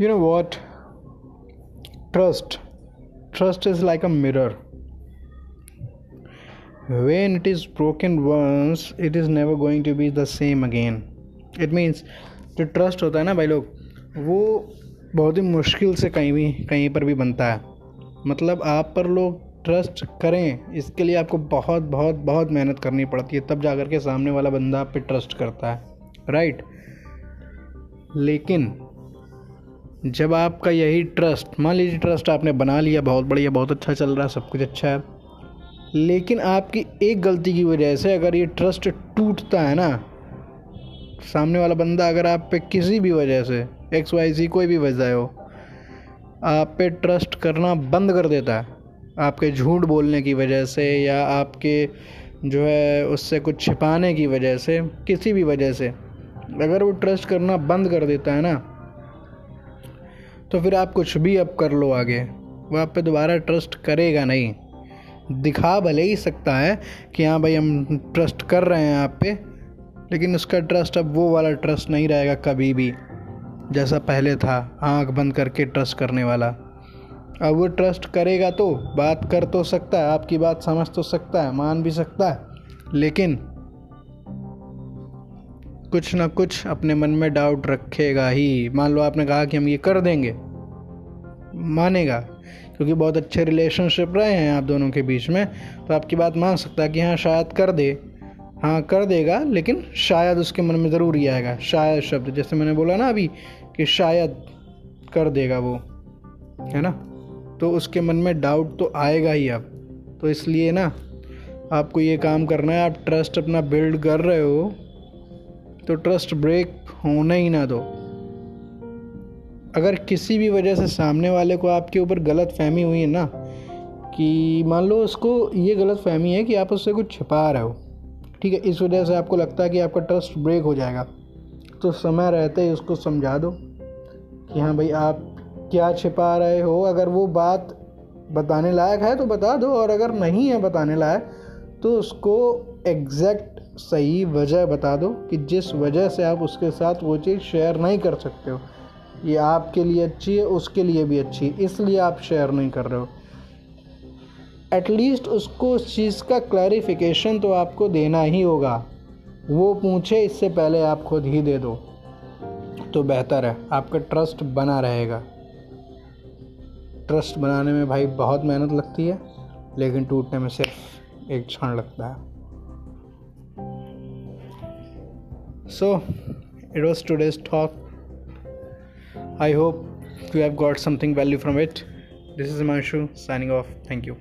You know what? Trust. Trust is like a mirror. When it is broken once, it is never going to be the same again. It means जो trust होता है ना भाई लोग वो बहुत ही मुश्किल से कहीं भी कहीं पर भी बनता है मतलब आप पर लोग ट्रस्ट करें इसके लिए आपको बहुत बहुत बहुत मेहनत करनी पड़ती है तब जा कर के सामने वाला बंदा आप पे ट्रस्ट करता है राइट लेकिन जब आपका यही ट्रस्ट मान लीजिए ट्रस्ट आपने बना लिया, बहुत बढ़िया, बहुत अच्छा चल रहा है सब कुछ अच्छा है। लेकिन आपकी एक गलती की वजह से अगर ये ट्रस्ट टूटता है ना, सामने वाला बंदा अगर आप पे किसी भी वजह से एक्स वाई सी कोई भी वजह हो, आप पे ट्रस्ट करना बंद कर देता है। आपके झूठ बोलने की वजह से या आपके जो है उससे कुछ छिपाने की वजह से, किसी भी वजह से, अगर वो ट्रस्ट करना बंद कर देता है ना तो फिर आप कुछ भी अब कर लो आगे। वो आप पे दोबारा ट्रस्ट करेगा नहीं। दिखा भले ही सकता है कि हाँ भाई हम ट्रस्ट कर रहे हैं आप पे, लेकिन उसका ट्रस्ट अब वो वाला ट्रस्ट नहीं रहेगा कभी भी, जैसा पहले था, आँख बंद करके ट्रस्ट करने वाला। अब वो ट्रस्ट करेगा तो बात कर तो सकता है, आपकी बात समझ तो सकता है, मान भी सकता है, लेकिन कुछ ना कुछ अपने मन में डाउट रखेगा ही। मान लो आपने कहा कि हम ये कर देंगे। मानेगा, क्योंकि बहुत अच्छे रिलेशनशिप रहे हैं आप दोनों के बीच में तो आपकी बात मान सकता है कि हाँ शायद कर दे। हाँ कर देगा, लेकिन शायद उसके मन में ज़रूर ही आएगा। शायद शब्द, जैसे मैंने बोला ना अभी, कि शायद कर देगा वो, है ना? तो उसके मन में डाउट तो आएगा ही अब। तो इसलिए ना, आपको ये काम करना है, आप ट्रस्ट अपना बिल्ड कर रहे हो तो ट्रस्ट ब्रेक होना ही ना दो। अगर किसी भी वजह से सामने वाले को आपके ऊपर गलत फहमी हुई है ना, कि मान लो उसको ये गलत फहमी है कि आप उससे कुछ छिपा रहे हो, ठीक है, इस वजह से आपको लगता है कि आपका ट्रस्ट ब्रेक हो जाएगा तो समय रहते ही उसको समझा दो कि हाँ भाई, आप क्या छिपा रहे हो? अगर वो बात बताने लायक है तो बता दो, और अगर नहीं है बताने लायक तो उसको एग्जैक्ट सही वजह बता दो कि जिस वजह से आप उसके साथ वो चीज़ शेयर नहीं कर सकते हो। ये आपके लिए अच्छी है, उसके लिए भी अच्छी है, इसलिए आप शेयर नहीं कर रहे हो। एटलीस्ट उसको उस चीज़ का क्लैरिफिकेशन तो आपको देना ही होगा। वो पूछे, इससे पहले आप खुद ही दे दो। तो बेहतर है, आपका ट्रस्ट बना रहेगा। ट्रस्ट बनाने में भाई बहुत मेहनत लगती है, लेकिन टूटने में सिर्फ़ एक क्षण लगता है। So, it was today's talk. I hope you have got something value from it. This is Manshu signing off. Thank you.